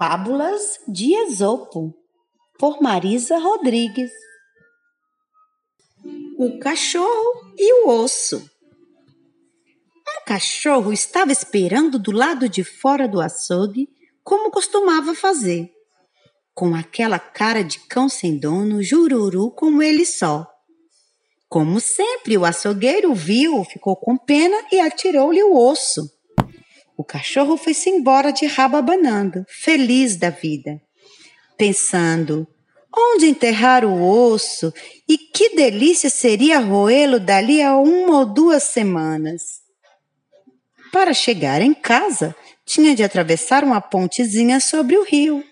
Fábulas de Esopo, por Marisa Rodrigues. O cachorro e o osso. Um cachorro estava esperando do lado de fora do açougue, como costumava fazer, com aquela cara de cão sem dono, jururu como ele só. Como sempre, o açougueiro viu, ficou com pena e atirou-lhe o osso. O cachorro foi-se embora de rabo abanando, feliz da vida, pensando onde enterrar o osso e que delícia seria roê-lo dali a uma ou duas semanas. Para chegar em casa, tinha de atravessar uma pontezinha sobre o rio.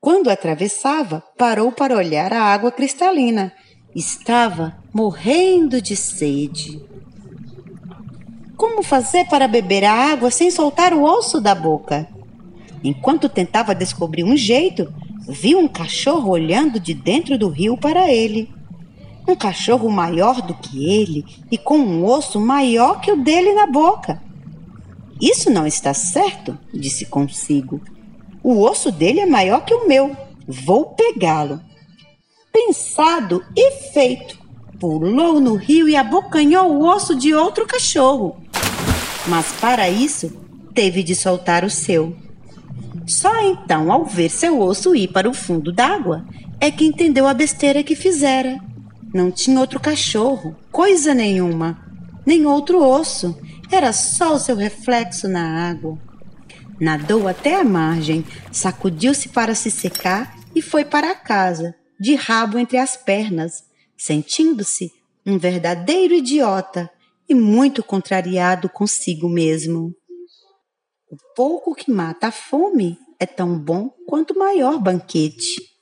Quando atravessava, parou para olhar a água cristalina. Estava morrendo de sede. Como fazer para beber a água sem soltar o osso da boca? Enquanto tentava descobrir um jeito, viu um cachorro olhando de dentro do rio para ele. Um cachorro maior do que ele e com um osso maior que o dele na boca. Isso não está certo, disse consigo. O osso dele é maior que o meu. Vou pegá-lo. Pensado e feito, pulou no rio e abocanhou o osso de outro cachorro mas para isso teve de soltar o seu. Só então, ao ver seu osso ir para o fundo d'água, é que entendeu a besteira que fizera. Não tinha outro cachorro, coisa nenhuma, nem outro osso, era só o seu reflexo na água. Nadou até a margem, sacudiu-se para se secar e foi para casa, de rabo entre as pernas, sentindo-se um verdadeiro idiota e muito contrariado consigo mesmo. O pouco que mata a fome é tão bom quanto o maior banquete.